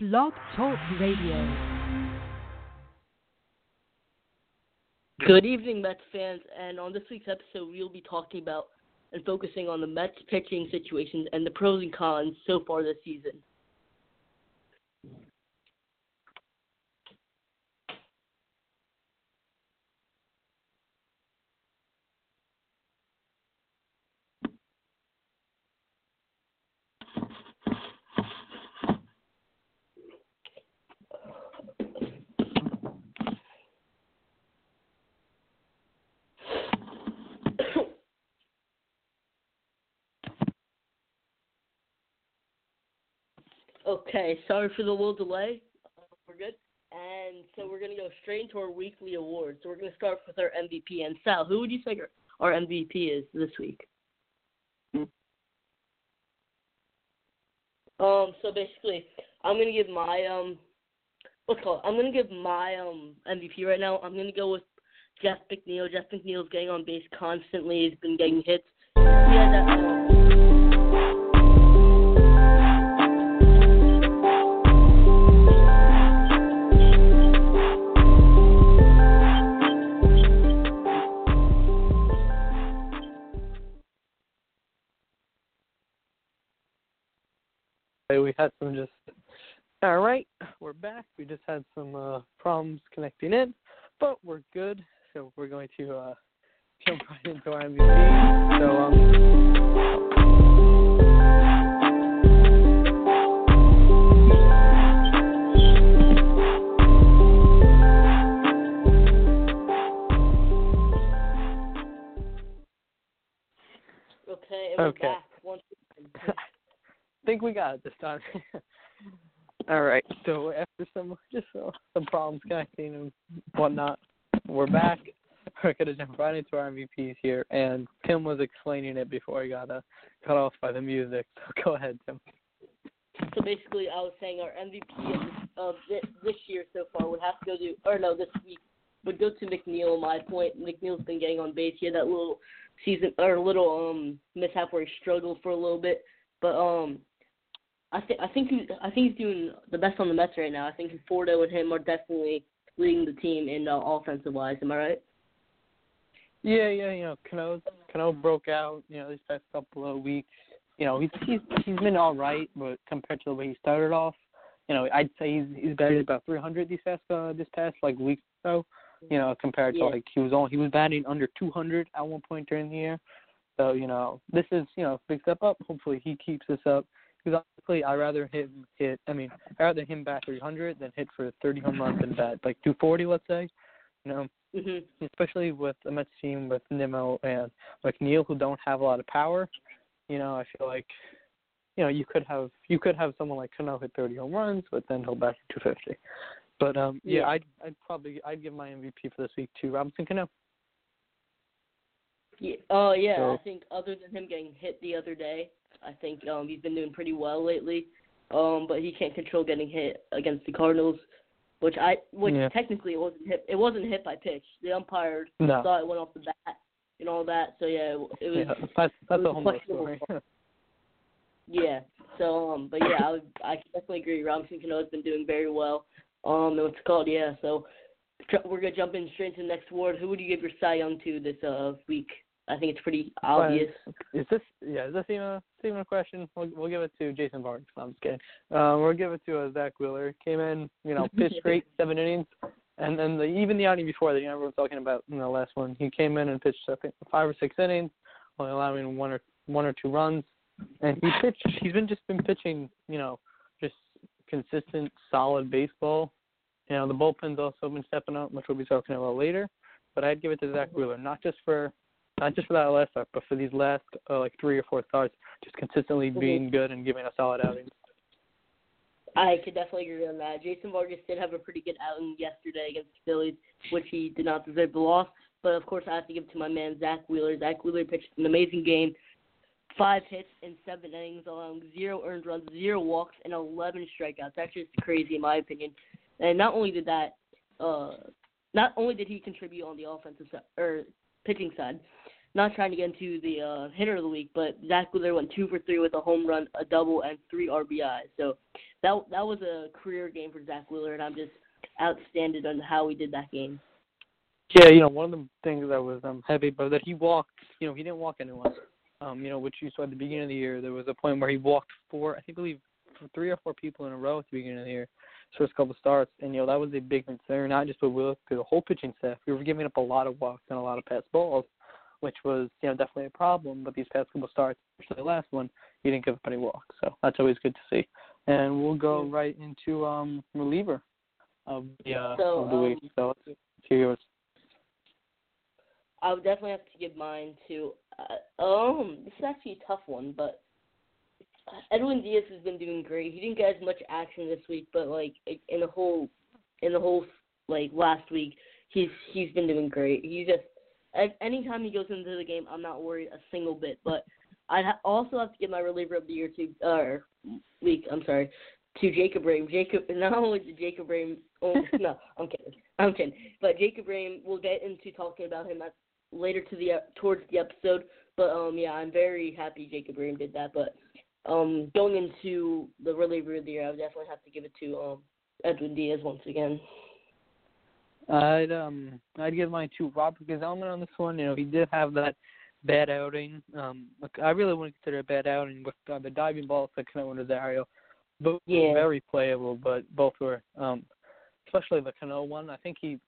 Blog Talk Radio. Good evening, Mets fans. And on this week's episode, we'll be talking about and focusing on the Mets pitching situations and the pros and cons so far this season. Okay, sorry for the little delay. Uh, we're good. And so we're going to go straight into our weekly awards. So we're going to start with our MVP. And Sal, who would you say our MVP is this week? Um, so basically, I'm going to give my, um, what's called? I'm going to give my um MVP right now. I'm going to go with Jeff McNeil. Jeff McNeil's getting on base constantly. He's been getting hits. We had some just. All right, we're back. We just had some uh, problems connecting in, but we're good. So we're going to uh, jump right into our MVP. So um. okay, Okay. back once again. Think we got it this time. All right. So after some just uh, some problems connecting and whatnot, we're back. We're gonna jump right into our MVPs here, and Tim was explaining it before he got uh, cut off by the music. So go ahead, Tim. So basically, I was saying our MVP of this, of this, this year so far would have to go to, or no, this week would go to McNeil. My point, McNeil's been getting on base. He had that little season or little um mishap where he struggled for a little bit, but um, I think I think he I think he's doing the best on the Mets right now. I think Fordo and him are definitely leading the team in uh, offensive wise. Am I right? Yeah, yeah, you know, Cano Cano broke out, you know, these past couple of weeks. You know, he's he's he's been all right, but compared to the way he started off, you know, I'd say he's he's batted about 300 these past uh, this past like week or so. You know, compared to Yeah. like he was on he was batting under 200 at one point during the year. So you know, this is you know big step up. Hopefully he keeps this up. Because honestly, I'd rather him hit. I mean, I'd rather him bat 300 than hit for 30 home runs than bat like 240, let's say. You know, Mhm. especially with a Mets team with Nimmo and McNeil who don't have a lot of power. You know, I feel like you know you could have you could have someone like Cano hit 30 home runs, but then he'll bat 250. But um, yeah, Yeah. I'd I'd probably I'd give my MVP for this week to Robinson Cano. Yeah. Oh yeah. So- I think other than him getting hit the other day, I think um he's been doing pretty well lately. Um, but he can't control getting hit against the Cardinals, which I which Yeah. technically it wasn't hit. It wasn't hit by pitch. The umpire No. thought it went off the bat and all that. So yeah, it, was. Yeah, that's that's was a whole story. Yeah. So um, but yeah, I would I definitely agree. Robinson Cano has been doing very well. Um, and what's it called? Yeah. So we're gonna jump in straight to the next award. Who would you give your Cy Young to this uh week? I think it's pretty obvious. Is this yeah? Is this even a, even a question? We'll we'll give it to Jason Vargas. No, I'm just kidding. Uh, we'll give it to uh, Zack Wheeler. Came in, you know, pitched great, seven innings, and then the, even the outing before that, you know, everyone's talking about in the last one. He came in and pitched I think five or six innings, only allowing one or one or two runs, and he pitched. He's been just been pitching, you know, just consistent, solid baseball. You know, the bullpen's also been stepping up, which we'll be talking about later. But I'd give it to Zack Wheeler, not just for not just for that last start, but for these last uh, like three or four starts, just consistently Mhm. being good and giving a solid outing. I could definitely agree on that. Jason Vargas did have a pretty good outing yesterday against the Phillies, which he did not deserve the loss. But of course, I have to give it to my man Zack Wheeler. Zack Wheeler pitched an amazing game, five hits in seven innings, allowing zero earned runs, zero walks, and 11 strikeouts. That's just crazy in my opinion. And not only did that, uh, not only did he contribute on the offensive side or pitching side, not trying to get into the uh, hitter of the week, but Zack Wheeler went two for three with a home run, a double, and three RBI. So that that was a career game for Zack Wheeler, and I'm just outstanding on how he did that game. Yeah, you know, one of the things that was um heavy, but that he walked. You know, he didn't walk anyone. Um, you know, which you saw at the beginning of the year. There was a point where he walked four, I think, believe three or four people in a row at the beginning of the year, first couple starts, and you know that was a big concern, not just with Will, but the whole pitching staff. We were giving up a lot of walks and a lot of pass balls, which was you know definitely a problem. But these past couple starts, especially the last one, he didn't give up any walks, so that's always good to see. And we'll go right into um reliever of the uh, So, of the week. um, So let's hear yours. I would definitely have to give mine to. Uh, um, this is actually a tough one, but Edwin Diaz has been doing great. He didn't get as much action this week, but like in the whole, in the whole like last week, he's he's been doing great. He just anytime he goes into the game, I'm not worried a single bit. But I ha- also have to give my reliever of the year to or week. I'm sorry. To Jacob Rhame. Jacob, not only did Jacob Rhame, oh, no, I'm kidding, I'm kidding. But Jacob Rhame, we'll get into talking about him at, later to the towards the episode. But um, yeah, I'm very happy Jacob Rhame did that. But um, going into the reliever of the year, I would definitely have to give it to um Edwin Diaz once again. I'd um I'd give mine to Robert Gsellman on this one. You know, he did have that bad outing. Um, I really wouldn't consider it a bad outing with uh, the diving balls that Cano and Rosario. Both Yeah. were very playable, but both were um, especially the Cano one. I think he,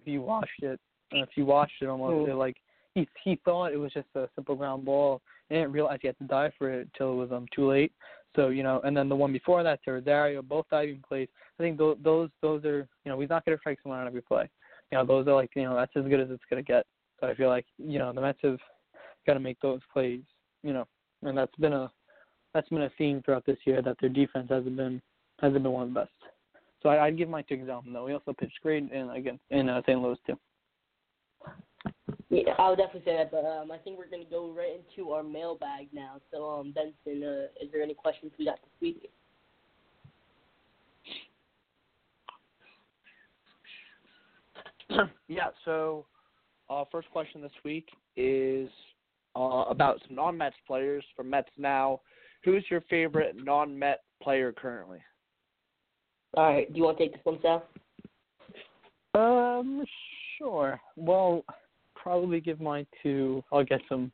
if you watched it, if you watched it almost, Hmm. it, like he he thought it was just a simple ground ball. He didn't realize he had to dive for it till it was um too late. So you know, and then the one before that to Rosario, both diving plays. I think those those those are you know he's not going to strike someone on every play. You know those are like you know that's as good as it's going to get. So I feel like you know the Mets have got to make those plays. You know, and that's been a that's been a theme throughout this year that their defense hasn't been hasn't been one of the best. So I, I'd give mine to Gsellman though. We also pitched great in again in uh, St. Louis too. Yeah, I would definitely say that. But um, I think we're gonna go right into our mailbag now. So um, Benson, uh, is there any questions we got this week? yeah, so uh, first question this week is uh, about some non-Mets players for Mets now. Who's your favorite non-Met player currently? All right, do you want to take this one, Sal? Um, sure. Well, probably give mine to. I'll get some,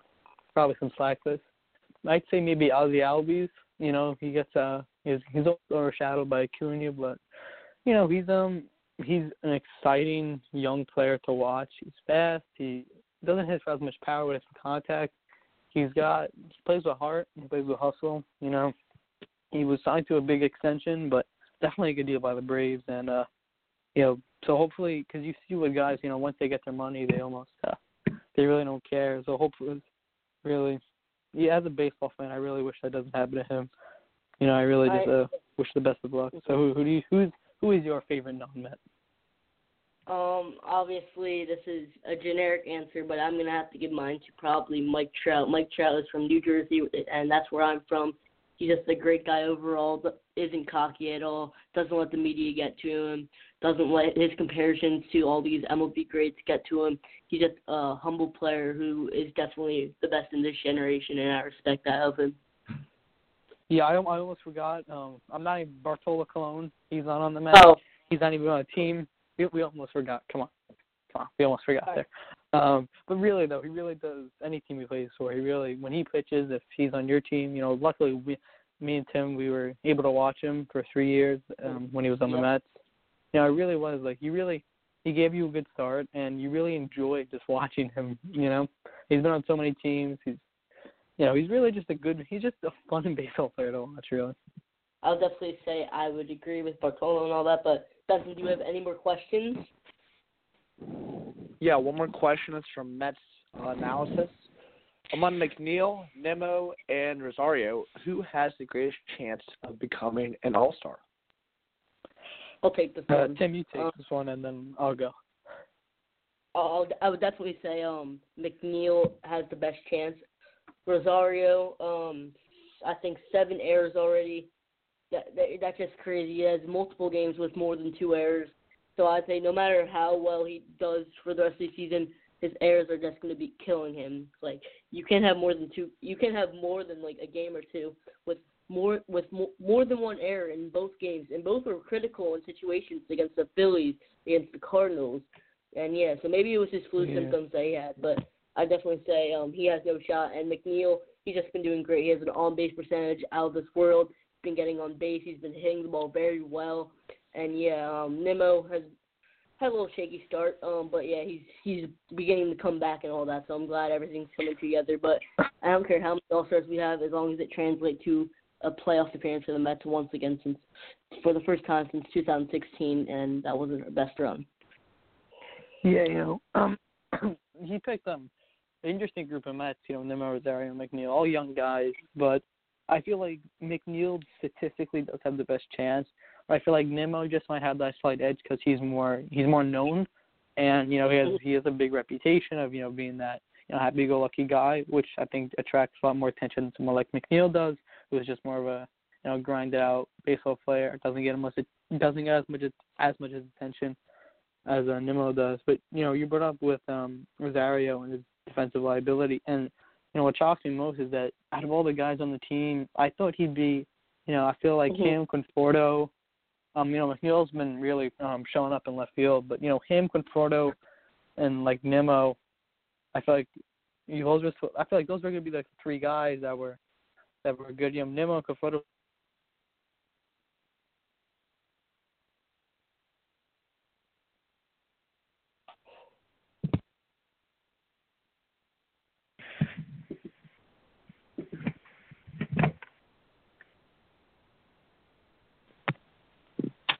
probably some slack. I'd say maybe Ozzy Albies. You know, he gets uh, he's he's overshadowed by Acuna, but you know he's um he's an exciting young player to watch. He's fast. He doesn't hit for as much power with contact. He's got he plays with heart. He plays with hustle. You know, he was signed to a big extension, but definitely a good deal by the Braves, and uh, you know, so hopefully, because you see what guys, you know, once they get their money, they almost uh, they really don't care. So hopefully, really, yeah, as a baseball fan, I really wish that doesn't happen to him. You know, I really just uh, wish the best of luck. So who who do you who's who is your favorite non-Met? Um, obviously this is a generic answer, but I'm gonna have to give mine to probably Mike Trout. Mike Trout is from New Jersey, and that's where I'm from. He's just a great guy overall. but Isn't cocky at all. Doesn't let the media get to him. Doesn't let his comparisons to all these MLB greats get to him. He's just a humble player who is definitely the best in this generation, and I respect that of him. Yeah, I, I almost forgot. Um, I'm not even Bartolo Colon. He's not on the Mets. Oh, He's not even on a team. We we almost forgot. Come on, come on. We almost forgot there. Um, but really though, he really does any team he plays for. He really when he pitches, if he's on your team, you know, luckily we, me and Tim, we were able to watch him for three years um, when he was on the. Mets. You know, it really was like he really he gave you a good start, and you really enjoyed just watching him. You know, he's been on so many teams. He's you know, he's really just a good. He's just a fun baseball player to watch, really. I'll definitely say I would agree with Bartolo and all that. But Benson, do you have any more questions? Yeah, one more question is from Mets uh, analysis. Among McNeil, Nimmo, and Rosario, who has the greatest chance of becoming an All Star? I'll take this Uh, one. Tim, you take Uh, this one, and then I'll go. I'll, I would definitely say um McNeil has the best chance. Rosario, um, I think seven errors already. That, that that's just crazy. He has multiple games with more than two errors. So I'd say no matter how well he does for the rest of the season, his errors are just going to be killing him. Like you can't have more than two. You can't have more than like a game or two with more with more, more than one error in both games, and both were critical in situations against the Phillies, against the Cardinals, and yeah. So maybe it was his flu Yeah. symptoms that he had, but I definitely say um he has no shot. And McNeil, he's just been doing great. He has an on base percentage out of this world. He's been getting on base. He's been hitting the ball very well. And yeah, um, Nimmo has had a little shaky start, um, but yeah, he's he's beginning to come back and all that. So I'm glad everything's coming together. But I don't care how many All Stars we have, as long as it translates to a playoff appearance for the Mets once again since for the first time since 2016, and that wasn't our best run. Yeah, you know, um, he picked um an interesting group of Mets. You know, Nimmo, Rosario, McNeil, all young guys, but I feel like McNeil statistically does have the best chance. I feel like Nimmo just might have that slight edge because he's more he's more known, and you know he has he has a big reputation of you know being that you know happy-go-lucky guy, which I think attracts a lot more attention than someone like McNeil does, who's just more of a you know grinded out baseball player, doesn't get much doesn't get as much as much attention as uh, Nimmo does. But you know you brought up with um Rosario and his defensive liability, and you know what shocks me most is that out of all the guys on the team, I thought he'd be you know I feel like Mhm. him, Conforto. Um, you know, McNeil's been really um showing up in left field, but you know, him, Conforto, and like Nimmo, I feel like you those were I feel like those were gonna be like the three guys that were good. Nimmo,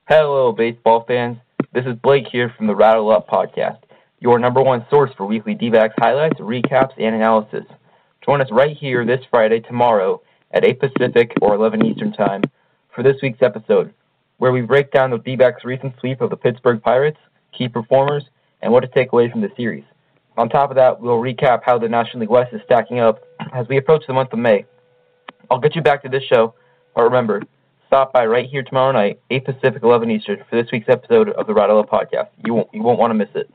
Hello, baseball fans. This is Blake here from the Rattle Up Podcast, your number one source for weekly D-backs highlights, recaps, and analysis. Join us right here this Friday, tomorrow, at 8 Pacific or 11 Eastern Time, for this week's episode, where we break down the D-backs' recent sweep of the Pittsburgh Pirates, key performers, and what to take away from the series. On top of that, we'll recap how the National League West is stacking up as we approach the month of May. I'll get you back to this show, but remember, stop by right here tomorrow night, 8 Pacific, 11 Eastern, for this week's episode of the Rattle Podcast. You won't, you won't want to miss it.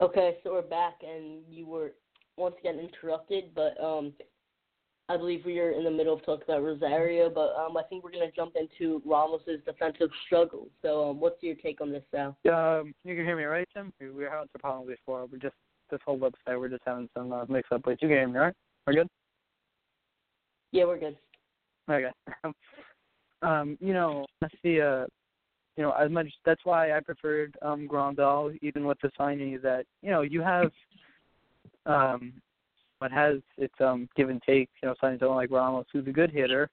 Okay, so we're back, and you were once again interrupted, but um, I believe we are in the middle of talking about Rosario, but um, I think we're gonna jump into Ramos's defensive struggles. So, um, what's your take on this, Sal? Um, you can hear me, right, Tim? We we were having some problems before. We're just this whole website. We're just having some uh, mix-up. But you can hear me, right? We're good. Yeah, we're good. Okay. um, you know, I see. Uh, you know, as much that's why I preferred um Grandal, even with the signing, that you know you have um what has its um give and take. You know, someone like Ramos, who's a good hitter.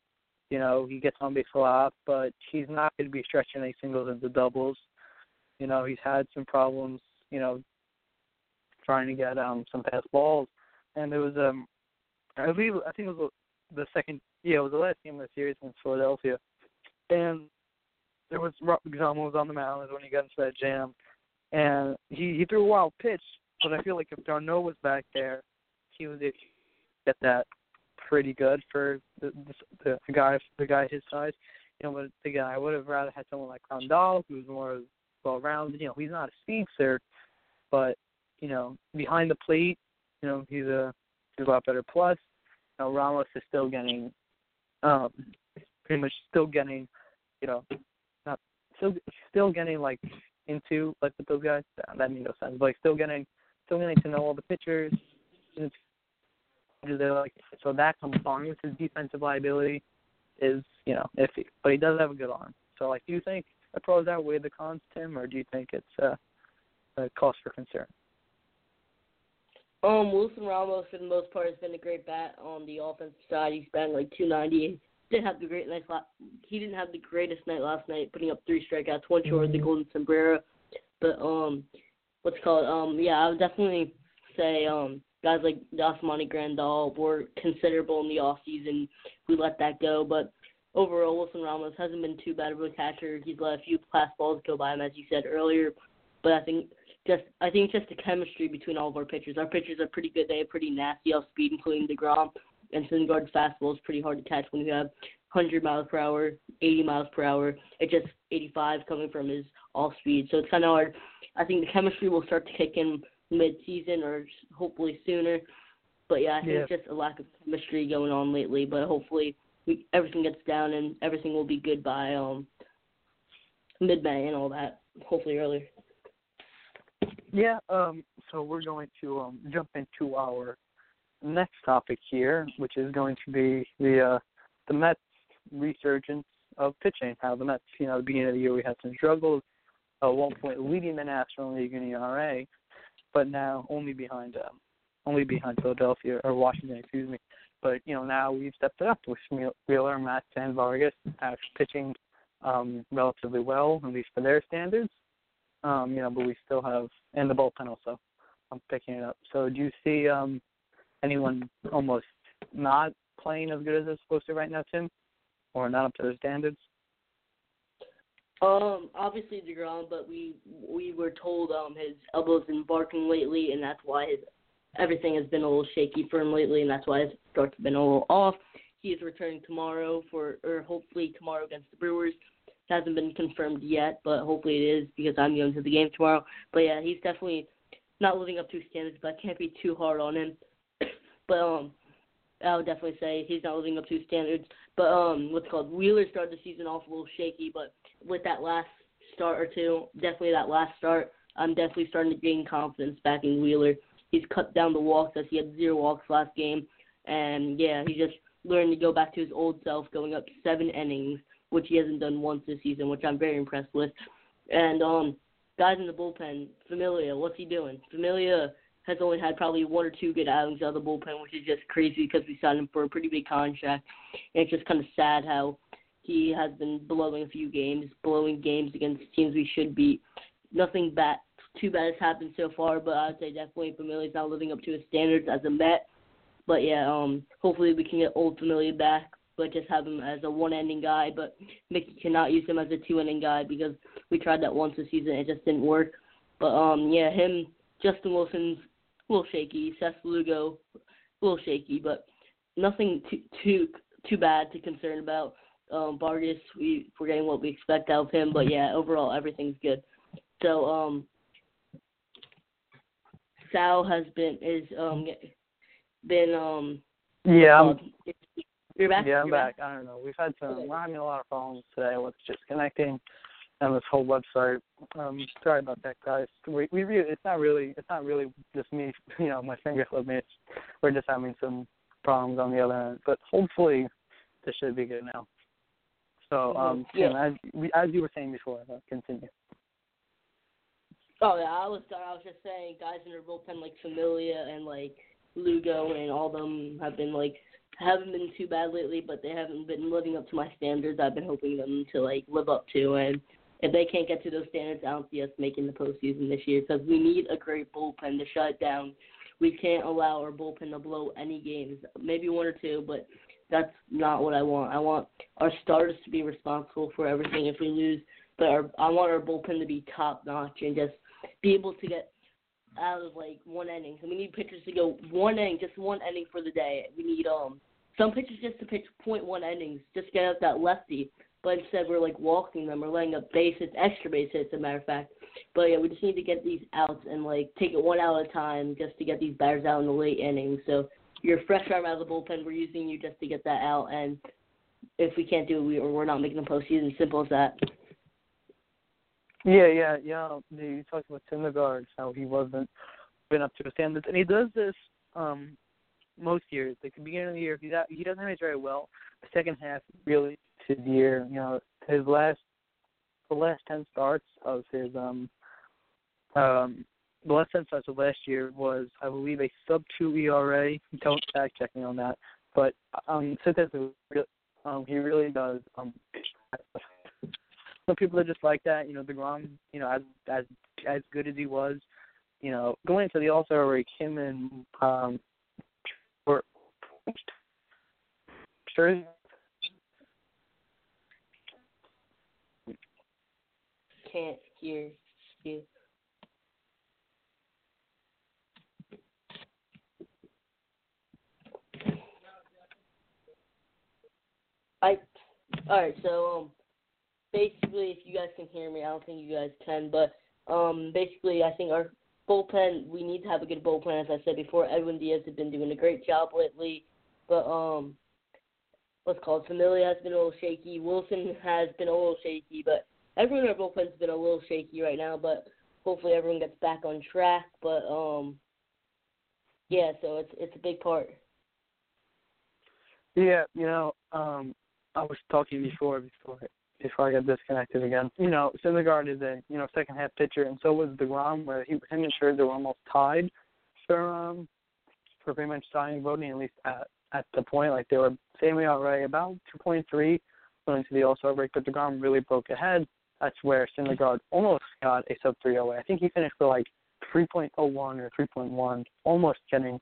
You know, he gets on base a lot, but he's not going to be stretching any singles into doubles. You know, he's had some problems. You know, trying to get um some fast balls, and there was um I believe I think it was the second yeah, it was the last game of the series against Philadelphia. And there was was on the mound when he got into that jam. And he, he threw a wild pitch, but I feel like if d'Arnaud was back there, he would get that pretty good for the, the, the guy the guy his size. You know, but again, I would have rather had someone like Grandal, who's more well rounded. You know, he's not a speedster, but you know, behind the plate, you know, he's a he's a lot better. Plus, you know, Ramos is still getting um pretty much still getting you know not still still getting like into like with those guys that, made no sense but like still getting still getting to know all the pitchers and do they like so that combined with his defensive liability is you know iffy but he does have a good arm so like do you think the pros outweigh the cons Tim or do you think it's uh, a cause for concern Um, Wilson Ramos for the most part has been a great bat on the offensive side. He's batting like 290. Didn't have the great night. La- he didn't have the greatest night last night, putting up three strikeouts, one short, of the golden sombrero. But um, what's it called? Um, yeah, I would definitely say um guys like Yasmani Grandal were considerable in the off season. We let that go, but overall, Wilson Ramos hasn't been too bad of a catcher. He's let a few pass balls go by him, as you said earlier. But I think just I think just the chemistry between all of our pitchers. Our pitchers are pretty good. They have pretty nasty off speed, including Degrom. And Syndergaard's fastball is pretty hard to catch when you have 100 miles per hour, 80 miles per hour. It's just 85 coming from his off speed. So it's kind of hard. I think the chemistry will start to kick in mid-season or hopefully sooner. But yeah, I think Yeah. just a lack of chemistry going on lately. But hopefully we, everything gets down and everything will be good by um mid-May and all that. Hopefully earlier. Yeah, um, so we're going to um, jump into our next topic here, which is going to be the uh, the Mets resurgence of pitching. How the Mets, you know, at the beginning of the year we had some struggles. At one point, leading the National League in the ERA, but now only behind um, only behind Philadelphia or Washington, excuse me. But you know now we've stepped it up with Wheeler, Matz, and Vargas actually pitching um, relatively well, at least for their standards. Um, you know, but we still have and the bullpen also. I'm picking it up. So do you see um, anyone almost not playing as good as they're supposed to right now, Tim, or not up to their standards? Um, obviously Degrom, but we we were told um his elbow's been barking lately, and that's why his everything has been a little shaky for him lately, and that's why his starts have been a little off. He is returning tomorrow for, or hopefully tomorrow against the Brewers. It hasn't been confirmed yet, but hopefully it is because I'm going to the game tomorrow. But yeah, he's definitely not living up to standards, but I can't be too hard on him. but um, I would definitely say he's not living up to standards. But um, what's called Wheeler started the season off a little shaky, but with that last start or two, definitely that last start, I'm definitely starting to gain confidence back in Wheeler. He's cut down the walks as he had zero walks last game, and yeah, he just learned to go back to his old self, going up seven innings, which he hasn't done once this season, which I'm very impressed with. And um, guys in the bullpen, Familia, what's he doing? Familia has only had probably one or two good outings out of the bullpen, which is just crazy because we signed him for a pretty big contract. And it's just kind of sad how he has been blowing a few games, blowing games against teams we should beat. Nothing bad, too bad has happened so far, but I'd say definitely Familia's not living up to his standards as a Met. But yeah, um, hopefully we can get old Familia back, but just have him as a one-ending guy. But Mickey cannot use him as a two-ending guy because we tried that once this season, it just didn't work. But um, yeah, him, Justin Wilson's a little shaky, Seth Lugo, a little shaky, but nothing too too too bad to concern about. Um, Vargas, we we're getting what we expect out of him, but yeah, overall everything's good. So um, Sal has been is um been um Yeah, I'm, uh, you're back. yeah, I'm You're back. I don't know. We've had some. Okay. We're having a lot of problems today with just connecting and this whole website. Um, sorry about that, guys. We we really, it's not really it's not really just me. You know, my finger slipped me. It's, we're just having some problems on the other end, but hopefully this should be good now. So, um, Mhm. Yeah. Tim, as we, as you were saying before, uh, continue. Oh yeah, I was I was just saying guys in their bullpen like Familia and like Lugo and all them have been like haven't been too bad lately, but they haven't been living up to my standards. I've been hoping them to like live up to, and if they can't get to those standards, I don't see us making the postseason this year because we need a great bullpen to shut down. We can't allow our bullpen to blow any games, maybe one or two, but that's not what I want. I want our starters to be responsible for everything if we lose, but our, I want our bullpen to be top notch and just be able to get out of like one inning. So we need pitchers to go one inning, just one inning for the day. We need um some pitchers just to pitch point one innings, just get out that lefty. But instead we're like walking them or laying up base hits, extra base hits, as a matter of fact. But yeah, we just need to get these outs and like take it one out at a time just to get these batters out in the late innings. So you're a fresh arm out of the bullpen. We're using you just to get that out, and if we can't do it, we, we're not making the postseason. Simple as that. Yeah, yeah, yeah. You talked about Syndergaard, how he wasn't been up to his standards, and he does this um most years. Like the beginning of the year, he he doesn't manage very well. The second half, really, his year, you know, his last the last ten starts of his um um the last starts of last year was, I believe, a sub two ERA. Don't fact check me on that, but um um he really does um some people are just like that. You know, Degrom, you know, as as as good as he was, you know, going into the All Star break, him and um, were sure. Can't hear you. I All right, so um, basically, if you guys can hear me, I don't think you guys can, but um, basically, I think our bullpen, we need to have a good bullpen. As I said before, Edwin Diaz has been doing a great job lately, but um, what's called Familia has been a little shaky. Wilson has been a little shaky, but everyone in our bullpen's been a little shaky right now. But hopefully, everyone gets back on track. But um, yeah, so it's it's a big part. Yeah, you know, um, I was talking before before before I got disconnected again. You know, Syndergaard is a you know second half pitcher, and so was Degrom, where he him and Scherzer were almost tied for um for pretty much Cy Young voting at least at at the point like they were same ERA about 2.3 going into the All Star break, but Degrom really broke ahead. That's where Syndergaard almost got a sub 3 OA. I think he finished for like 3.01 or 3.1, almost getting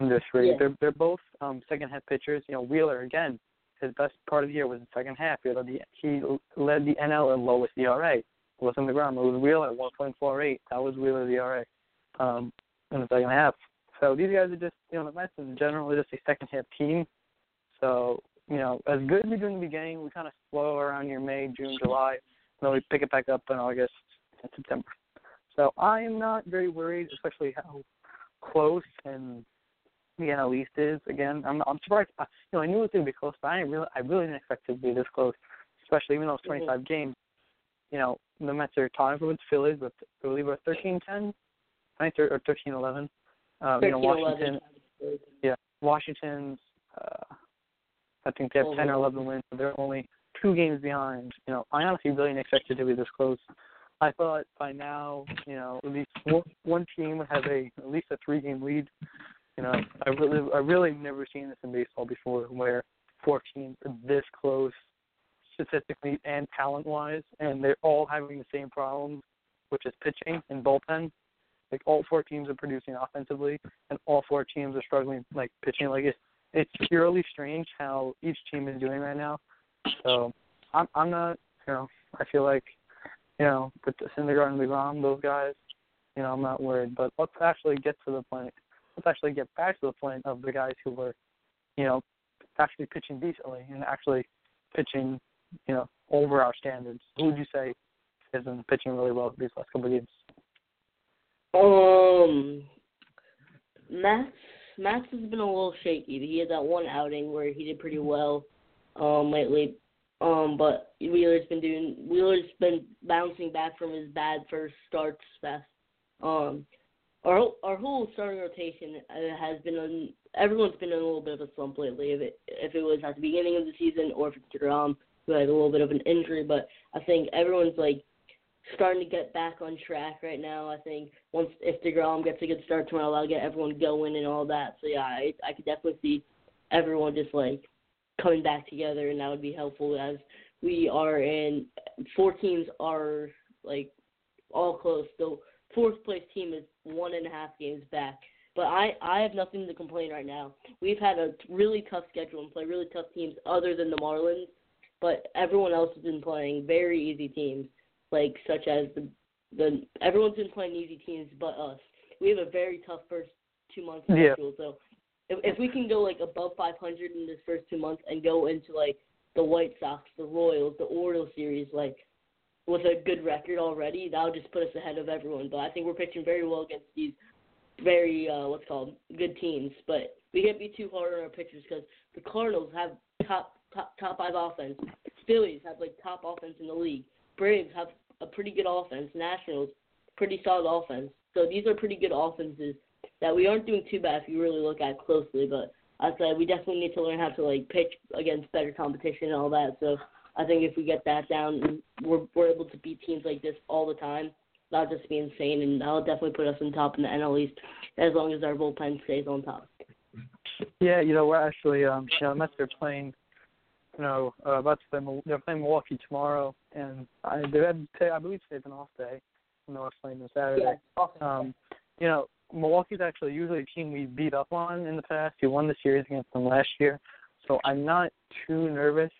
under three. Yeah. They're they're both um, second half pitchers. You know, Wheeler again, his best part of the year was the second half. He led the, he led the NL in lowest ERA. It wasn't the ground. It was Wheeler at 1.48. That was Wheeler's ERA um, in the second half. So these guys are just, you know, the Mets in general just a second half team. So, you know, as good as we do in the beginning, we kind of slow around here May, June, July. And then we pick it back up in August and September. So I am not very worried, especially how close and the NL East is. Again, I'm I'm surprised. I, you know, I knew it was going to be close, but I didn't really I really didn't expect it to be this close. Especially even though it's 25 games. You know, the Mets are tied with the Phillies with I believe a 13-10, I think or 13-11. Um, you know, Washington. 11. Yeah, Washington's. Uh, I think they have 10 or 11 wins. So they're only two games behind. You know, I honestly really didn't expect it to be this close. I thought by now, you know, at least one, one team would have a at least a three-game lead. You know, I really, I really never seen this in baseball before, where four teams are this close, statistically and talent-wise, and they're all having the same problems, which is pitching and bullpen. Like all four teams are producing offensively, and all four teams are struggling like pitching. Like it's it's purely strange how each team is doing right now. So I'm I'm not, you know, I feel like, you know, with the Syndergaard and Degrom, those guys, you know, I'm not worried. But let's actually get to the point. Let's actually get back to the point of the guys who were, you know, actually pitching decently and actually pitching, you know, over our standards. Who would you say has been pitching really well these last couple of games? Um, Matz Matz has been a little shaky. He had that one outing where he did pretty well um lately. Um, but Wheeler's been doing Wheeler's been bouncing back from his bad first starts fast. Um, our our whole starting rotation uh, has been on. Everyone's been in a little bit of a slump lately. If it if it was at the beginning of the season or if it's Degrom who had a little bit of an injury, but I think everyone's like starting to get back on track right now. I think once if Degrom gets a good start tomorrow, that'll get everyone going and all that. So yeah, I I could definitely see everyone just like coming back together, and that would be helpful as we are in four teams are like all close. The fourth place team is one and a half games back. But I I have nothing to complain right now. We've had a really tough schedule and play really tough teams other than the Marlins, but everyone else has been playing very easy teams like such as the the everyone's been playing easy teams but us. We have a very tough first two months Yeah. schedule. So if if we can go like above 500 in this first two months and go into like the White Sox, the Royals, the Orioles series, like with a good record already, that would just put us ahead of everyone. But I think we're pitching very well against these very uh what's called good teams. But we can't be too hard on our pitchers because the Cardinals have top top top five offense. Phillies have like top offense in the league. Braves have a pretty good offense. Nationals pretty solid offense. So these are pretty good offenses that we aren't doing too bad if you really look at closely. But I said we definitely need to learn how to like pitch against better competition and all that. So I think if we get that down we're we're able to beat teams like this all the time, that'll just be insane and that'll definitely put us on top in the NL East as long as our bullpen stays on top. Yeah, you know, we're actually, um, you know, Mets are playing, you know, uh, about to play, they're playing Milwaukee tomorrow, and I, they had, I believe today's an off day, and they're playing on Saturday. Um, you know, Milwaukee's actually usually a team we beat up on in the past. We won the series against them last year, so I'm not too nervous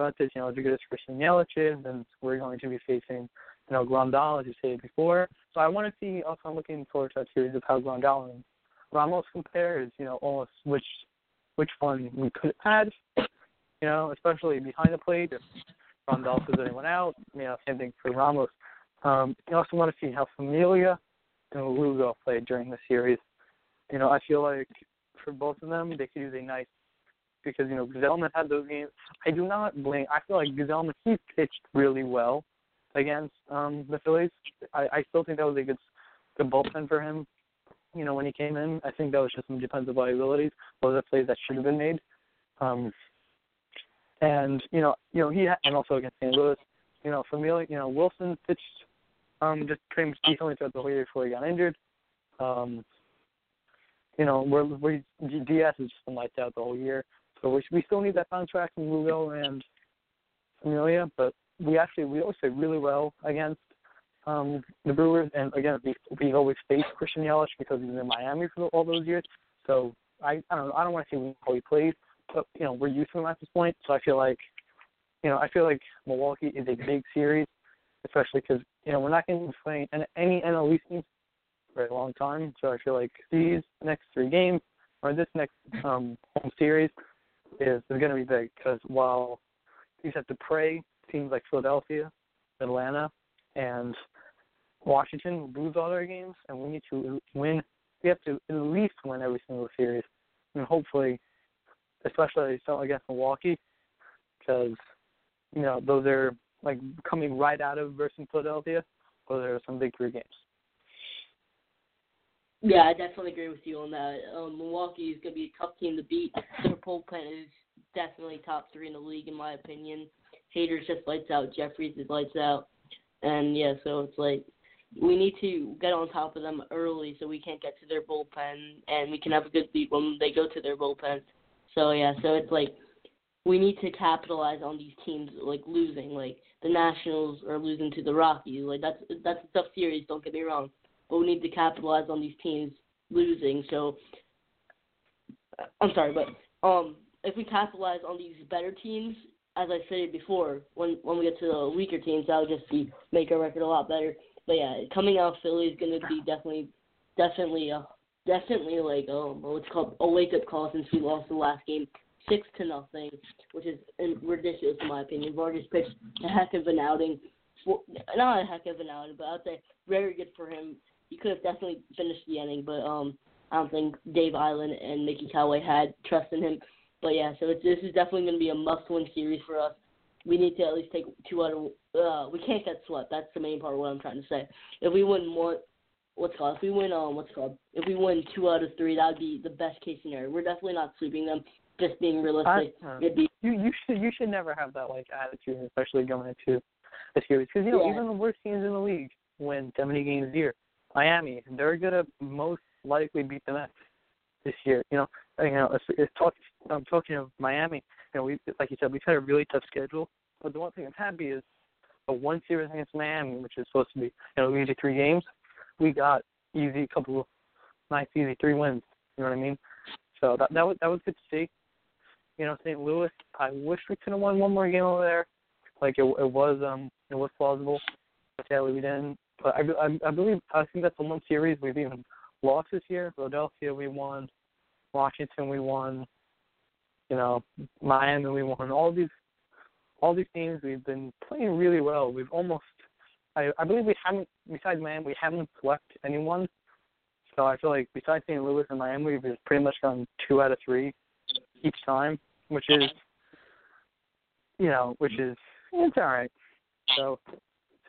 about this. You know, Yelich is, and we're going to be facing, you know, Grandal, as you said before. So I want to see. Also, I'm looking forward to that series of how Grandal and Ramos compares. You know, almost which which one we could add. You know, especially behind the plate. If Grandal Rondolphus anyone out, you know, same thing for Ramos. Um, you also want to see how Familia and Lugo played during the series. You know, I feel like for both of them, they could use a nice because you know Gsellman had those games. I do not blame. I feel like Gsellman he pitched really well against um the Phillies. I, I still think that was a good good bullpen for him. You know, when he came in, I think that was just some defensive liabilities. Those are plays that should have been made. Um, and you know, you know he had, and also against St. Louis, you know, Familia, you know, Wilson pitched um just pretty much decently throughout the whole year before he got injured. Um, you know, we're we Diaz has just been lights out the whole year. So we we still need that contract from Lugo and Familia, but we actually we always play really well against um the Brewers and again we we always face Christian Yelich because he's in Miami for all those years. So I I don't know I don't want to say how he plays, but you know we're used to him at this point. So I feel like you know I feel like Milwaukee is a big series, especially because you know we're not going to be playing any NL East teams for a long time. So I feel like these next three games or this next um home series is, is going to be big because while you have to pray teams like Philadelphia, Atlanta, and Washington lose all their games, and we need to win. We have to at least win every single series, and hopefully, especially against Milwaukee, because you know those are like coming right out of versus Philadelphia. Those are some big three games. Yeah, I definitely agree with you on that. Um, Milwaukee is going to be a tough team to beat. Their bullpen is definitely top three in the league, in my opinion. Hader's just lights out. Jeffress is lights out. And yeah, so it's like we need to get on top of them early so we can't get to their bullpen and we can have a good lead when they go to their bullpen. So yeah, so it's like we need to capitalize on these teams like losing. Like the Nationals are losing to the Rockies. Like that's that's a tough series. Don't get me wrong but we need to capitalize on these teams losing. So I'm sorry, but um, if we capitalize on these better teams, as I said before, when when we get to the weaker teams, that would just be make our record a lot better. But yeah, coming out Philly is going to be definitely, definitely, uh, definitely like um, what's called a wake up call since we lost the last game six to nothing, which is ridiculous in my opinion. Vargas pitched a heck of an outing, for, not a heck of an outing, but I'd say very good for him he could have definitely finished the inning, but um, I don't think Dave Eiland and Mickey Callaway had trust in him. But yeah, so it's, this is definitely going to be a must-win series for us. We need to at least take two out of. Uh, we can't get swept. That's the main part of what I'm trying to say. If we win one, what's called? If we win um, what's called? If we win two out of three, that'd be the best case scenario. We're definitely not sweeping them. Just being realistic, uh, it'd be. You you should you should never have that like attitude, especially going into a series, because you know Yeah. even the worst teams in the league win 70 games a year. Miami, they're gonna most likely beat the Mets this year. You know, you know, it's, it's talk, I'm talking of Miami. You know, we like you said, we've had a really tough schedule. But the one thing I'm happy is the one series against Miami, which is supposed to be you know easy three games, we got easy couple of nice easy three wins. You know what I mean? So that that was that was good to see. You know, St. Louis. I wish we could have won one more game over there. Like it, it was um it was plausible. But sadly we didn't. But I, I, I believe I think that's the one series we've even lost this year. Philadelphia we won, Washington we won, you know, Miami we won. All these all these teams we've been playing really well. We've almost I I believe we haven't besides Miami we haven't swept anyone. So I feel like besides St. Louis and Miami we've pretty much gotten two out of three each time, which is you know, which is it's all right. So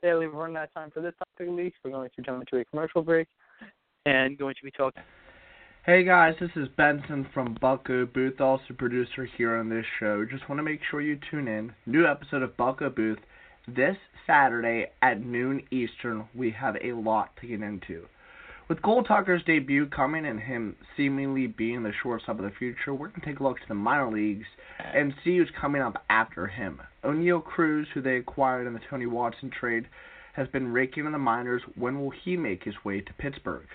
sadly we're running out of time for this topic at least. We're going to jump into a commercial break and going to be talking Hey guys, this is Benson from Bucco Booth, also producer here on this show. Just want to make sure you tune in. New episode of Bucco Booth this Saturday at noon Eastern. We have a lot to get into. With Cole Tucker's debut coming and him seemingly being the shortstop of the future, we're going to take a look to the minor leagues and see who's coming up after him. Oneil Cruz, who they acquired in the Tony Watson trade, has been raking in the minors. When will he make his way to Pittsburgh?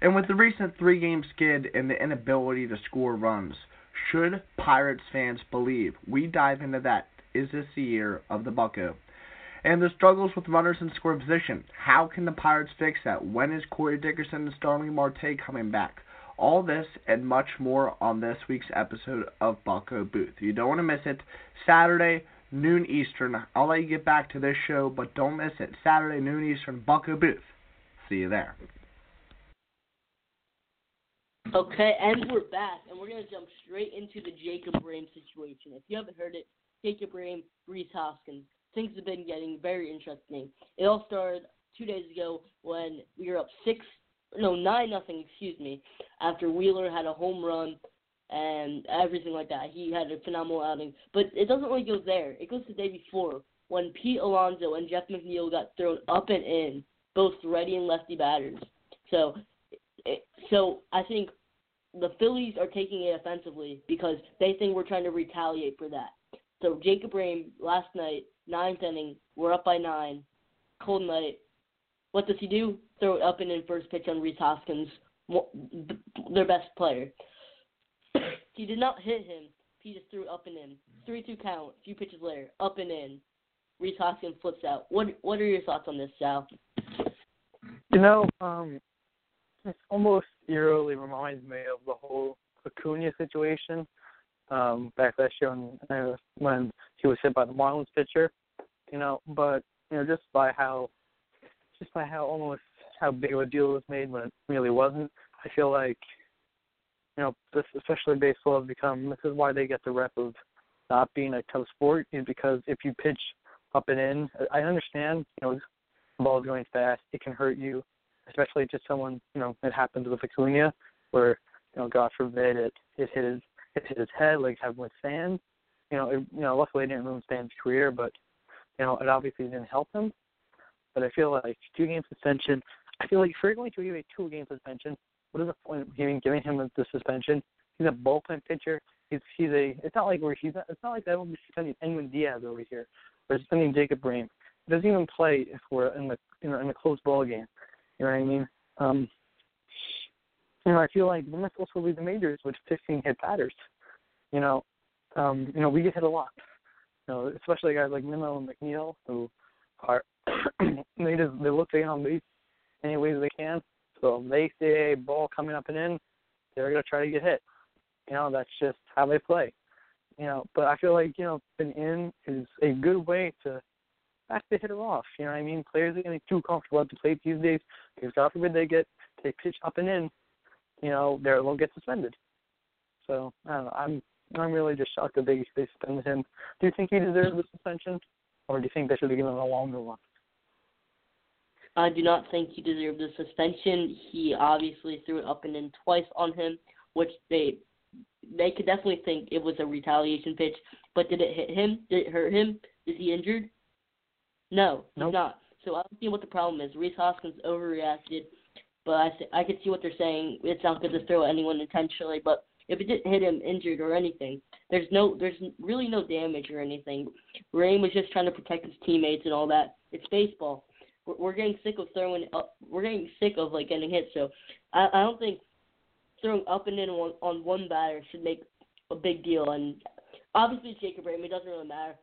And with the recent three game skid and the inability to score runs, should Pirates fans believe? We dive into that. Is this the year of the Bucco? And the struggles with runners in scoring position. How can the Pirates fix that? When is Corey Dickerson and Starling Marte coming back? All this and much more on this week's episode of Bucco Booth. You don't want to miss it. Saturday, noon Eastern. I'll let you get back to this show, but don't miss it. Saturday, noon Eastern, Bucco Booth. See you there. Okay, and we're back, and we're gonna jump straight into the Jacob Rhame situation. If you haven't heard it, Jacob Rhame, Rhys Hoskins. Things have been getting very interesting. It all started two days ago when we were up six, no nine nothing, excuse me, after Wheeler had a home run and everything like that. He had a phenomenal outing, but it doesn't really go there. It goes the day before when Pete Alonso and Jeff McNeil got thrown up and in, both righty and lefty batters. So, so I think the Phillies are taking it offensively because they think we're trying to retaliate for that. So Jacob Rhame last night, ninth inning, we're up by nine, cold night. What does he do? Throw it up and in first pitch on Rhys Hoskins, their best player. he did not hit him. He just threw it up and in. Three two count. A few pitches later, up and in. Rhys Hoskins flips out. What What are your thoughts on this, Sal? You know, um, it almost eerily reminds me of the whole Acuna situation um, back last year when uh, when he was hit by the Marlins pitcher. You know, but you know, just by how just by how almost how big of a deal it was made when it really wasn't. I feel like you know, this especially baseball has become this is why they get the rep of not being a tough sport is because if you pitch up and in, I understand, you know, the ball's going fast, it can hurt you, especially to someone, you know, it happens with Acuna, where, you know, God forbid it it hit his hit his head like happened with Stan. You know, it, you know, luckily it didn't ruin Stan's career, but you know, it obviously didn't help him. But I feel like two game suspension. I feel like if you're going to give a two game suspension, what is the point of giving giving him the suspension? He's a bullpen pitcher. He's he's a. It's not like we're he's not. It's not like that. We'll be suspending Edwin Diaz over here. We're suspending Jacob Rhame. He doesn't even play if we're in the you know in a close ball game. You know what I mean? Um, you know, I feel like we must also lead the majors with 15 hit batters. You know, um, you know, we get hit a lot. You know, especially guys like Nimmo and McNeil who are they just they look to get on base any ways they can. So if they see a ball coming up and in, they're gonna try to get hit. You know, that's just how they play. You know, but I feel like, you know, an in is a good way to back the hitter off. You know what I mean? Players are getting too comfortable at the plate these days because God forbid they get they pitch up and in, you know, they'll get suspended. So I don't know. I'm I'm really just shocked that they they suspended him. Do you think he deserves the suspension, or do you think they should have given him a longer one? I do not think he deserved the suspension. He obviously threw it up and in twice on him, which they they could definitely think it was a retaliation pitch. But did it hit him? Did it hurt him? Is he injured? No, nope. he's not. So I don't see what the problem is. Rhys Hoskins overreacted, but I I could see what they're saying. It's not good to throw anyone intentionally, but if it didn't hit him injured or anything, there's no there's really no damage or anything. Rhame was just trying to protect his teammates and all that. It's baseball. We're, we're getting sick of throwing. Up, we're getting sick of like getting hit. So I I don't think throwing up and in on, on one batter should make a big deal. And obviously Jacob Rhame, it doesn't really matter.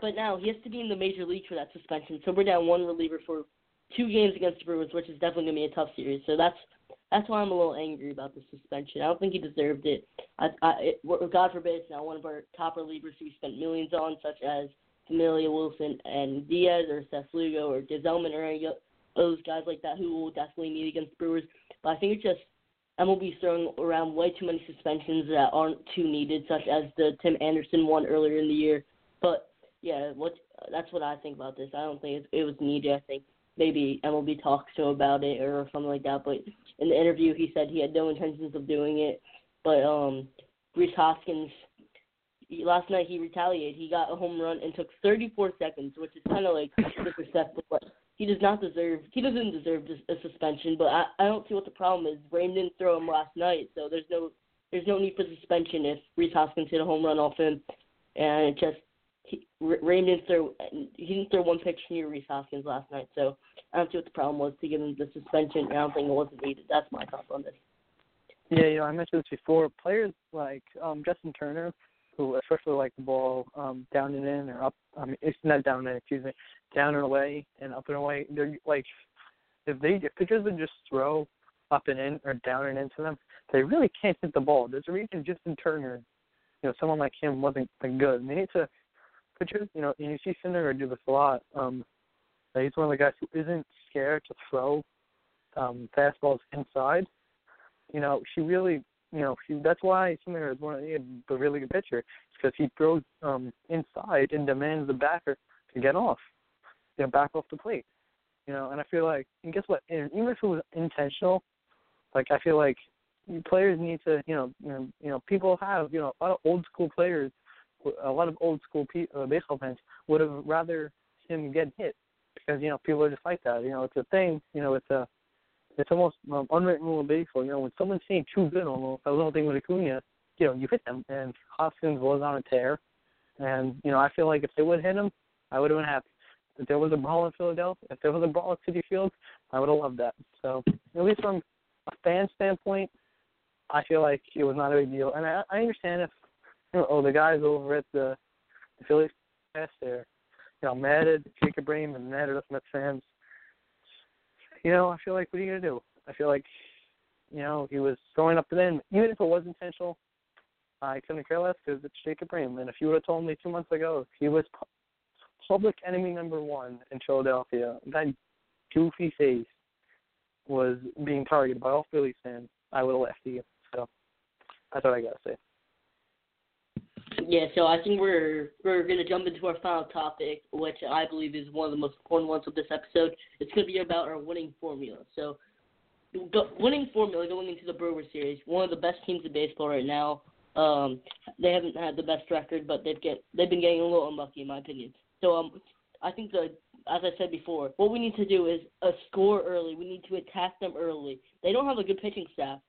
But now he has to be in the major league for that suspension. So we're down one reliever for two games against the Brewers, which is definitely gonna be a tough series. So that's that's why I'm a little angry about the suspension. I don't think he deserved it. I, I, it, God forbid, it's now one of our top relievers who we spent millions on, such as Familia Wilson and Diaz or Seth Lugo or Gsellman or any those guys like that who will definitely need against Brewers. But I think it's just MLB throwing around way too many suspensions that aren't too needed, such as the Tim Anderson one earlier in the year. But yeah, what that's what I think about this. I don't think it, it was needed. I think maybe MLB talks to about it or something like that. But in the interview, he said he had no intentions of doing it. But um, Rhys Hoskins, he, last night he retaliated. He got a home run and took 34 seconds, which is kind of like disrespectful. But he does not deserve. He doesn't deserve a suspension. But I I don't see what the problem is. Rhame didn't throw him last night, so there's no there's no need for suspension if Rhys Hoskins hit a home run off him, and it just he, Rhame didn't throw he didn't throw one pitch near Rhys Hoskins last night, so I don't see what the problem was to give him the suspension. I don't think it wasn't needed. That's my thoughts on this. Yeah, you know, I mentioned this before. Players like um Justin Turner, who especially like the ball um down and in or up I mean it's not down and in, excuse me, down and away and up and away. They're like if they if pitchers would just throw up and in or down and into them, they really can't hit the ball. There's a reason Justin Turner, you know, someone like him wasn't good. They need to your, you know, and you see Syndergaard do this a lot. Um, he's one of the guys who isn't scared to throw um, fastballs inside. You know, she really, you know, she, that's why Syndergaard is one of the, a really good pitcher because he throws um, inside and demands the backer to get off, you know, back off the plate. You know, and I feel like, and guess what? And even if it was intentional, like I feel like players need to, you know, you know, you know, people have, you know, a lot of old school players, a lot of old school uh, baseball fans would have rather him get hit because you know people are just like that. You know, it's a thing. You know, it's a it's almost um, unwritten rule of baseball. You know, when someone's saying too good, almost a little thing with Acuna, you know, you hit them. And Hoskins was on a tear, and you know, I feel like if they would hit him, I would have been happy. If there was a brawl in Philadelphia, if there was a brawl at Citi Field, I would have loved that. So at least from a fan standpoint, I feel like it was not a big deal. And I, I understand if oh the guys over at the, the Phillies past there, you know, mad at Jacob Rhame and mad at us Mets fans. You know, I feel like what are you gonna do? I feel like, you know, he was throwing up to them, even if it was intentional. I couldn't care less because it's Jacob Rhame. And if you would have told me two months ago he was pu- public enemy number one in Philadelphia, that goofy face was being targeted by all Phillies fans, I would have at you. So that's what I gotta say. Yeah, so I think we're we're gonna jump into our final topic, which I believe is one of the most important ones of this episode. It's gonna be about our winning formula. So, go, winning formula going into the Brewer series, one of the best teams in baseball right now. Um, they haven't had the best record, but they've get they've been getting a little unlucky in my opinion. So um, I think the as I said before, what we need to do is a score early. We need to attack them early. They don't have a good pitching staff.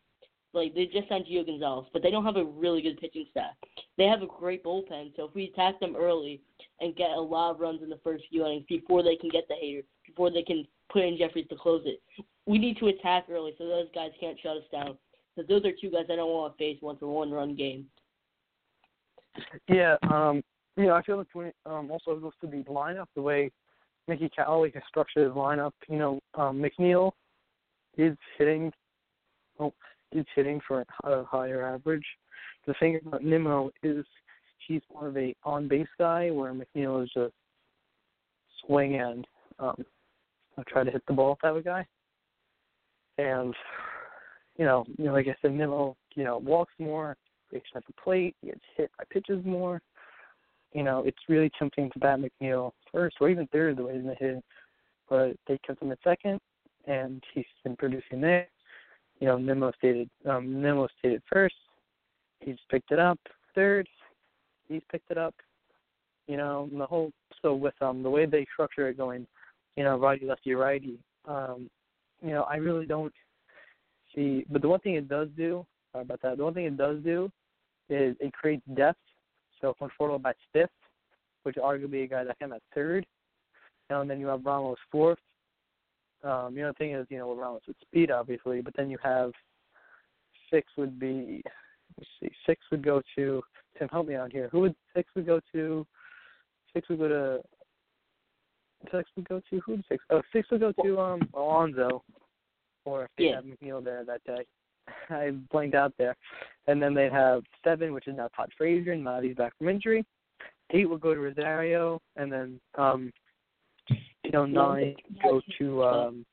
Like they just signed Gio Gonzalez, but they don't have a really good pitching staff. They have a great bullpen, so if we attack them early and get a lot of runs in the first few innings before they can get the Hader, before they can put in Jeffress to close it, we need to attack early so those guys can't shut us down. Because those are two guys I don't want to face once a one-run game. Yeah, um, you know, I feel like when it um, also goes to the lineup, the way Mickey Callaway has structured his lineup. You know, um, McNeil is hitting, oh, is hitting for a higher average. The thing about Nimmo is he's more of a on base guy, where McNeil is just swing and um, try to hit the ball type of guy. And you know, you know, like I said, Nimmo, you know, walks more, breaks at the plate, gets hit by pitches more. You know, it's really tempting to bat McNeil first or even third the way he's been hitting. But they kept him at second and he's been producing there. You know, Nimmo stated um Nimmo stated first. He's picked it up. Third, he's picked it up. You know, the whole so with um the way they structure it going, you know, righty lefty righty, um, you know, I really don't see but the one thing it does do about that, the one thing it does do is it creates depth. So Conforto bats fifth, which arguably a guy that came at third. And then you have Ramos fourth. Um, you know, the thing is, you know, Ramos with speed, obviously, but then you have six would be, let's see, six would go to, Tim, help me out here. Who would, six would go to, six would go to, six would go to, who would six? Oh, six would go to, um, Alonso. Or if they Yeah. have McNeil there that day. I blanked out there. And then they'd have seven, which is now Todd Frazier, and now he's back from injury. Eight would go to Rosario, and then um you know nine go to um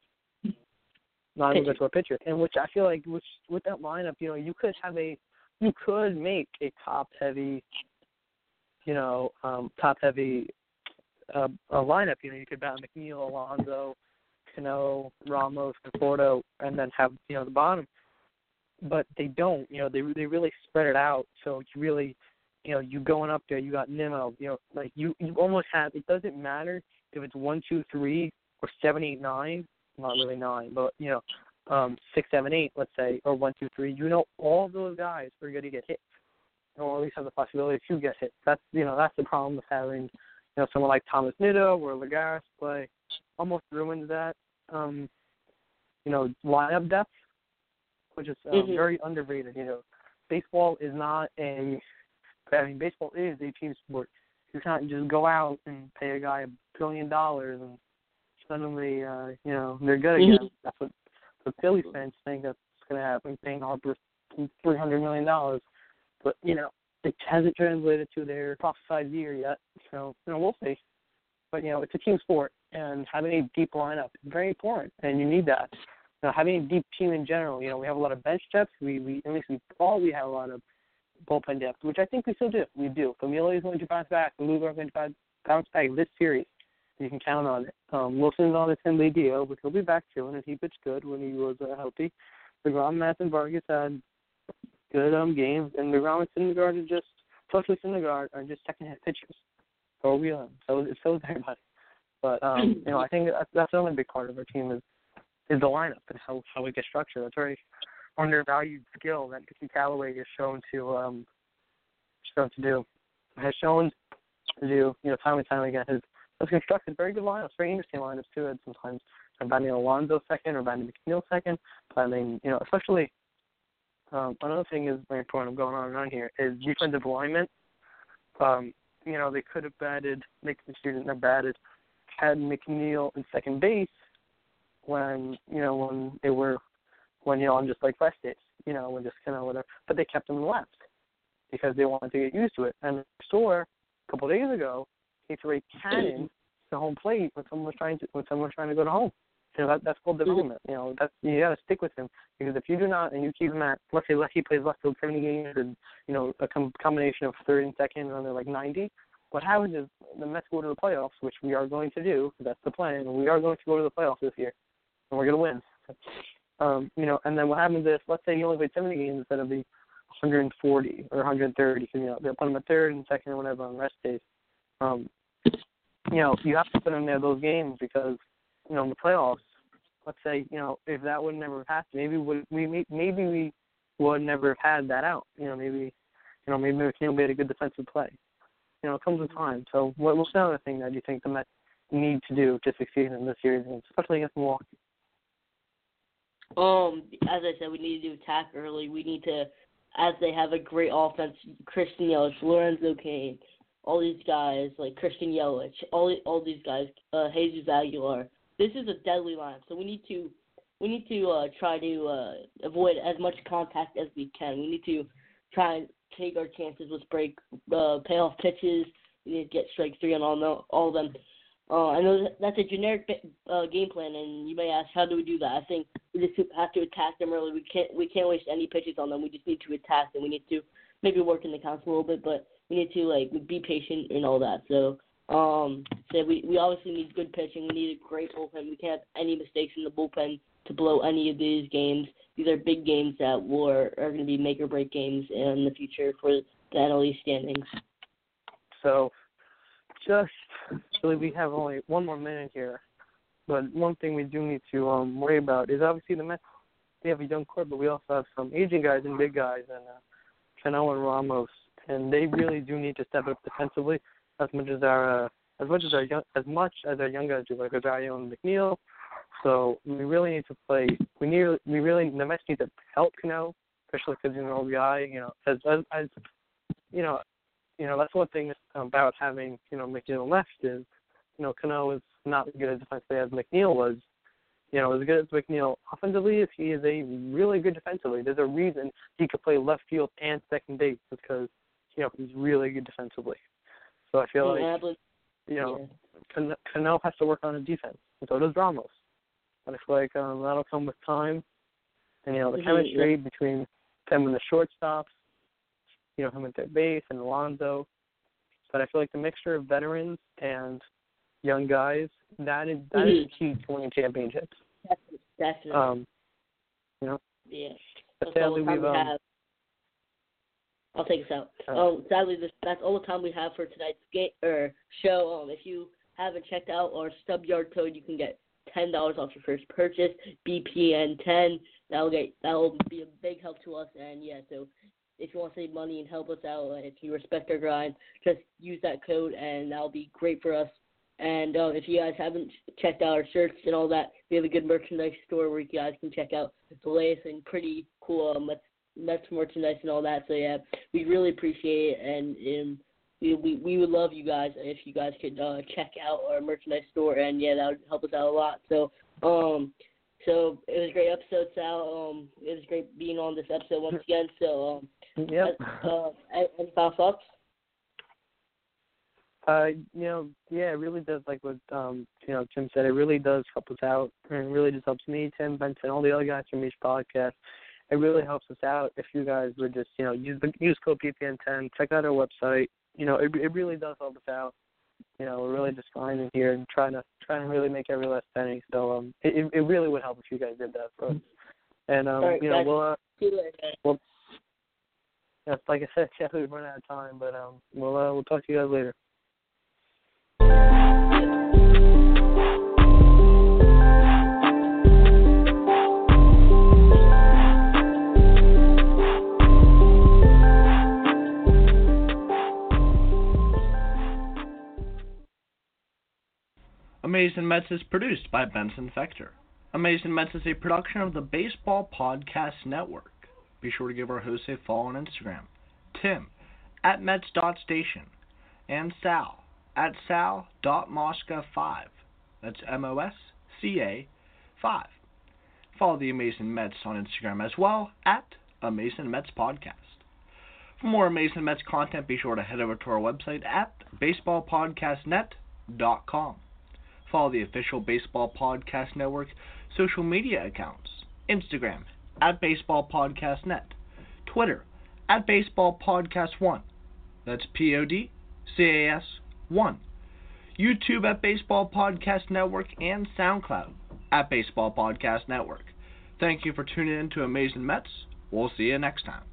nine will go to a pitcher. And which I feel like which with that lineup, you know, you could have a you could make a top heavy you know, um top heavy uh, a lineup. You know, you could bat McNeil, Alonso, Cano, Ramos, Conforto, and then have you know the bottom. But they don't. You know, they they really spread it out. So you really, you know, you going up there, you got Nimmo. You know, like you you almost have. It doesn't matter if it's one, two, three, or seven, eight, nine. Not really nine, but you know, um, six, seven, eight, let's say, or one, two, three. You know, all those guys are going to get hit, or at least have the possibility to get hit. That's you know that's the problem with having you know someone like Thomas Nido or Lagares play. Almost ruins that um, you know lineup depth, which is um, Mhm. very underrated. You know, baseball is not a. I mean, baseball is a team sport. You can't just go out and pay a guy a billion dollars and suddenly, uh, you know, they're good again. Mhm. That's what the Phillies fans think that's going to happen, paying Harper three hundred million dollars, but you know it hasn't translated to their prophesied year yet. So you know we'll see. But you know it's a team sport, and having a deep lineup is very important, and you need that. You know, having a deep team in general. You know we have a lot of bench depth. We we at least we all we have a lot of bullpen depth, which I think we still do. We do. Familia is going to bounce back. Lugo is going to bounce back this series. You can count on it. Um, Wilson's on a 10 day deal, but he'll be back soon, and he pitched good when he was uh, healthy. DeGrom, Matson, Vargas had good um games, and DeGrom and Syndergaard are just, especially Syndergaard, are just second hit pitchers. So we are. So so is everybody. But um, you know, I think that's, that's the only big part of our team is is the lineup and how how we get structured. That's very undervalued skill that Mickey Callaway is shown to um shown to do. Has shown to do, you know, time and time again. His has constructed very good lineups, very interesting lineups too. And sometimes I'm batting Alonso second or batting McNeil second. But I mean, you know, especially um, another thing is very important of going on around here is defensive alignment. Um, you know, they could have batted Nick the student have batted had McNeil in second base when you know when they were when you know on just like rest days, you know, when just kind of whatever. But they kept him left because they wanted to get used to it. And Store a couple of days ago he threw a cannon to home plate when someone was trying to when someone was trying to go to home. You know that that's called development. You know that's you got to stick with him because if you do not and you keep him at let's say he plays left field 70 games and you know a com- combination of third and second and they're like 90. What happens is the Mets go to the playoffs, which we are going to do. That's the plan, we are going to go to the playoffs this year, and we're going to win. Um, you know, and then what happens is, let's say he only played 70 games instead of the 140 or 130. You know, they'll put him at third and second or whatever on rest days. Um, you know, you have to put him there those games because, you know, in the playoffs, let's say, you know, if that would never have happened, maybe we, we maybe we would never have had that out. You know, maybe, you know, maybe McNeil made a good defensive play. You know, it comes with time. So, what, what's another thing that you think the Mets need to do to succeed in this series, especially against Milwaukee? Um, as I said, we need to attack early. We need to, as they have a great offense, Christian Yelich, Lorenzo Cain, all these guys like Christian Yelich, all all these guys, uh, Jesus Aguilar. This is a deadly line, so we need to we need to uh, try to uh, avoid as much contact as we can. We need to try and take our chances with break uh, payoff pitches. We need to get strike three on all all of them. Uh, I know that's a generic uh, game plan, and you may ask, how do we do that? I think we just have to attack them early. We can't we can't waste any pitches on them. We just need to attack them. We need to maybe work in the counts a little bit, but we need to like be patient and all that. So um, so we we obviously need good pitching. We need a great bullpen. We can't have any mistakes in the bullpen to blow any of these games. These are big games that were are going to be make or break games in the future for the NL East standings. So, just really, we have only one more minute here, but one thing we do need to um, worry about is obviously the Mets. They have a young core, but we also have some aging guys and big guys, and uh, Cano and Ramos and they really do need to step up defensively as much as our uh, as much as our young, as much as our young guys do, like Rosario and McNeil. So we really need to play. We need we really the Mets need to help Cano, especially because you know OBI. You know, as, as as you know, you know that's one thing about having you know McNeil left is you know Cano is not as good a defensively as McNeil was. You know, as good as McNeil offensively is, he is a really good defensively. There's a reason he could play left field and second base because you know, he's really good defensively. So I feel yeah, like, you know, yeah. Cano has to work on his defense, and so does Ramos. But I feel like um, that'll come with time, and you know, the mm-hmm, chemistry yeah. between them and the shortstops, you know, him at third base and Alonso. But I feel like the mixture of veterans and young guys that is that mm-hmm. is key to winning championships. Definitely. Definitely. Um, you know. Yeah. But That's sadly, we've um, have. I'll take us out. Um, sadly, this, that's all the time we have for tonight's game or show. Um, if you haven't checked out our stub yard code, you can get ten dollars off your first purchase. BPN ten. That'll get that'll be a big help to us. And yeah, so if you want to save money and help us out, if you respect our grind, just use that code, and that'll be great for us. And uh, if you guys haven't checked out our shirts and all that, we have a good merchandise store where you guys can check out the latest and pretty cool um, Mets merchandise and all that. So yeah, we really appreciate it, and, and we, we we would love you guys if you guys could uh, check out our merchandise store, and yeah, that would help us out a lot. So um, So it was a great episode, Sal. Um, it was great being on this episode once again. So um, Yep. uh, any final thoughts? Uh, you know, yeah, it really does. Like what um, you know, Tim said, it really does help us out, and really just helps me, Tim, Benson, all the other guys from each podcast. It really helps us out if you guys would just, you know, use the use code BPN10, check out our website. You know, it it really does help us out. You know, we're really just finding here and trying to trying to really make every last penny. So um, it it- really would help if you guys did that for us. And um, right, you know, we'll uh, See you later, well, yeah, like I said, yeah, we've run out of time, but um, we'll uh, we'll talk to you guys later. Amazing Mets is produced by Benson Fector. Amazing Mets is a production of the Baseball Podcast Network. Be sure to give our hosts a follow on Instagram. Tim at Mets.station and Sal at Sal.Mosca5. That's M O S C A 5. Follow the Amazing Mets on Instagram as well at Amazing Mets Podcast. For more Amazing Mets content, be sure to head over to our website at baseballpodcastnet.com. Follow the official Baseball Podcast Network social media accounts Instagram at Baseball Podcast Net, Twitter at Baseball Podcast 1. That's P O D C A S 1. YouTube at Baseball Podcast Network and SoundCloud at Baseball Podcast Network. Thank you for tuning in to Amazing Mets. We'll see you next time.